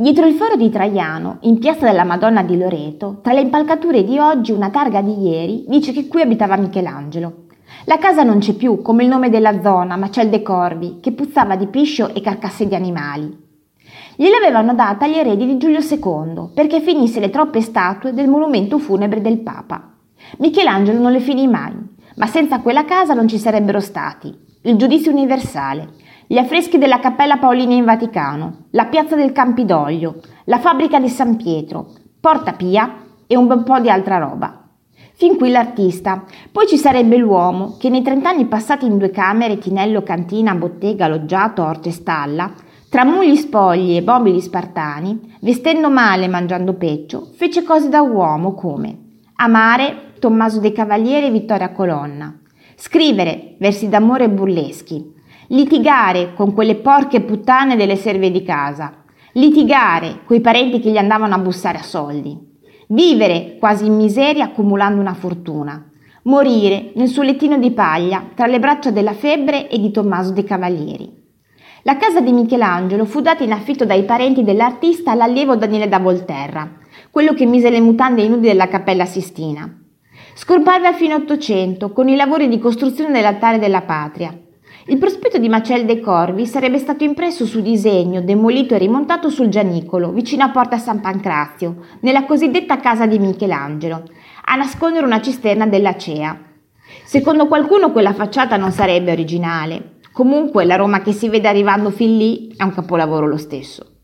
Dietro il foro di Traiano, in piazza della Madonna di Loreto, tra le impalcature di oggi una targa di ieri dice che qui abitava Michelangelo. La casa non c'è più, come il nome della zona, ma c'è il De Corvi, che puzzava di piscio e carcasse di animali. Gliel'avevano data gli eredi di Giulio II, perché finisse le troppe statue del monumento funebre del Papa. Michelangelo non le finì mai, ma senza quella casa non ci sarebbero stati il giudizio universale, gli affreschi della Cappella Paolina in Vaticano, la piazza del Campidoglio, la fabbrica di San Pietro, Porta Pia e un bel po' di altra roba. Fin qui l'artista. Poi ci sarebbe l'uomo che nei trent'anni passati in due camere, tinello, cantina, bottega, loggiato, orto e stalla, tra mugli spogli e mobili spartani, vestendo male e mangiando peccio, fece cose da uomo come amare Tommaso De Cavaliere e Vittoria Colonna, scrivere versi d'amore burleschi, litigare con quelle porche puttane delle serve di casa, litigare coi parenti che gli andavano a bussare a soldi, Vivere quasi in miseria accumulando una fortuna. Morire nel suo lettino di paglia tra le braccia della febbre e di Tommaso De Cavalieri. La casa di Michelangelo fu data in affitto dai parenti dell'artista all'allievo Daniele da Volterra, quello che mise le mutande ai nudi della Cappella Sistina. Scomparve a fine Ottocento con i lavori di costruzione dell'altare della patria il prospetto di Macel dei Corvi sarebbe stato impresso su disegno, demolito e rimontato sul Gianicolo, vicino a Porta San Pancrazio, nella cosiddetta casa di Michelangelo, a nascondere una cisterna della Cea. Secondo qualcuno quella facciata non sarebbe originale. Comunque la Roma che si vede arrivando fin lì è un capolavoro lo stesso.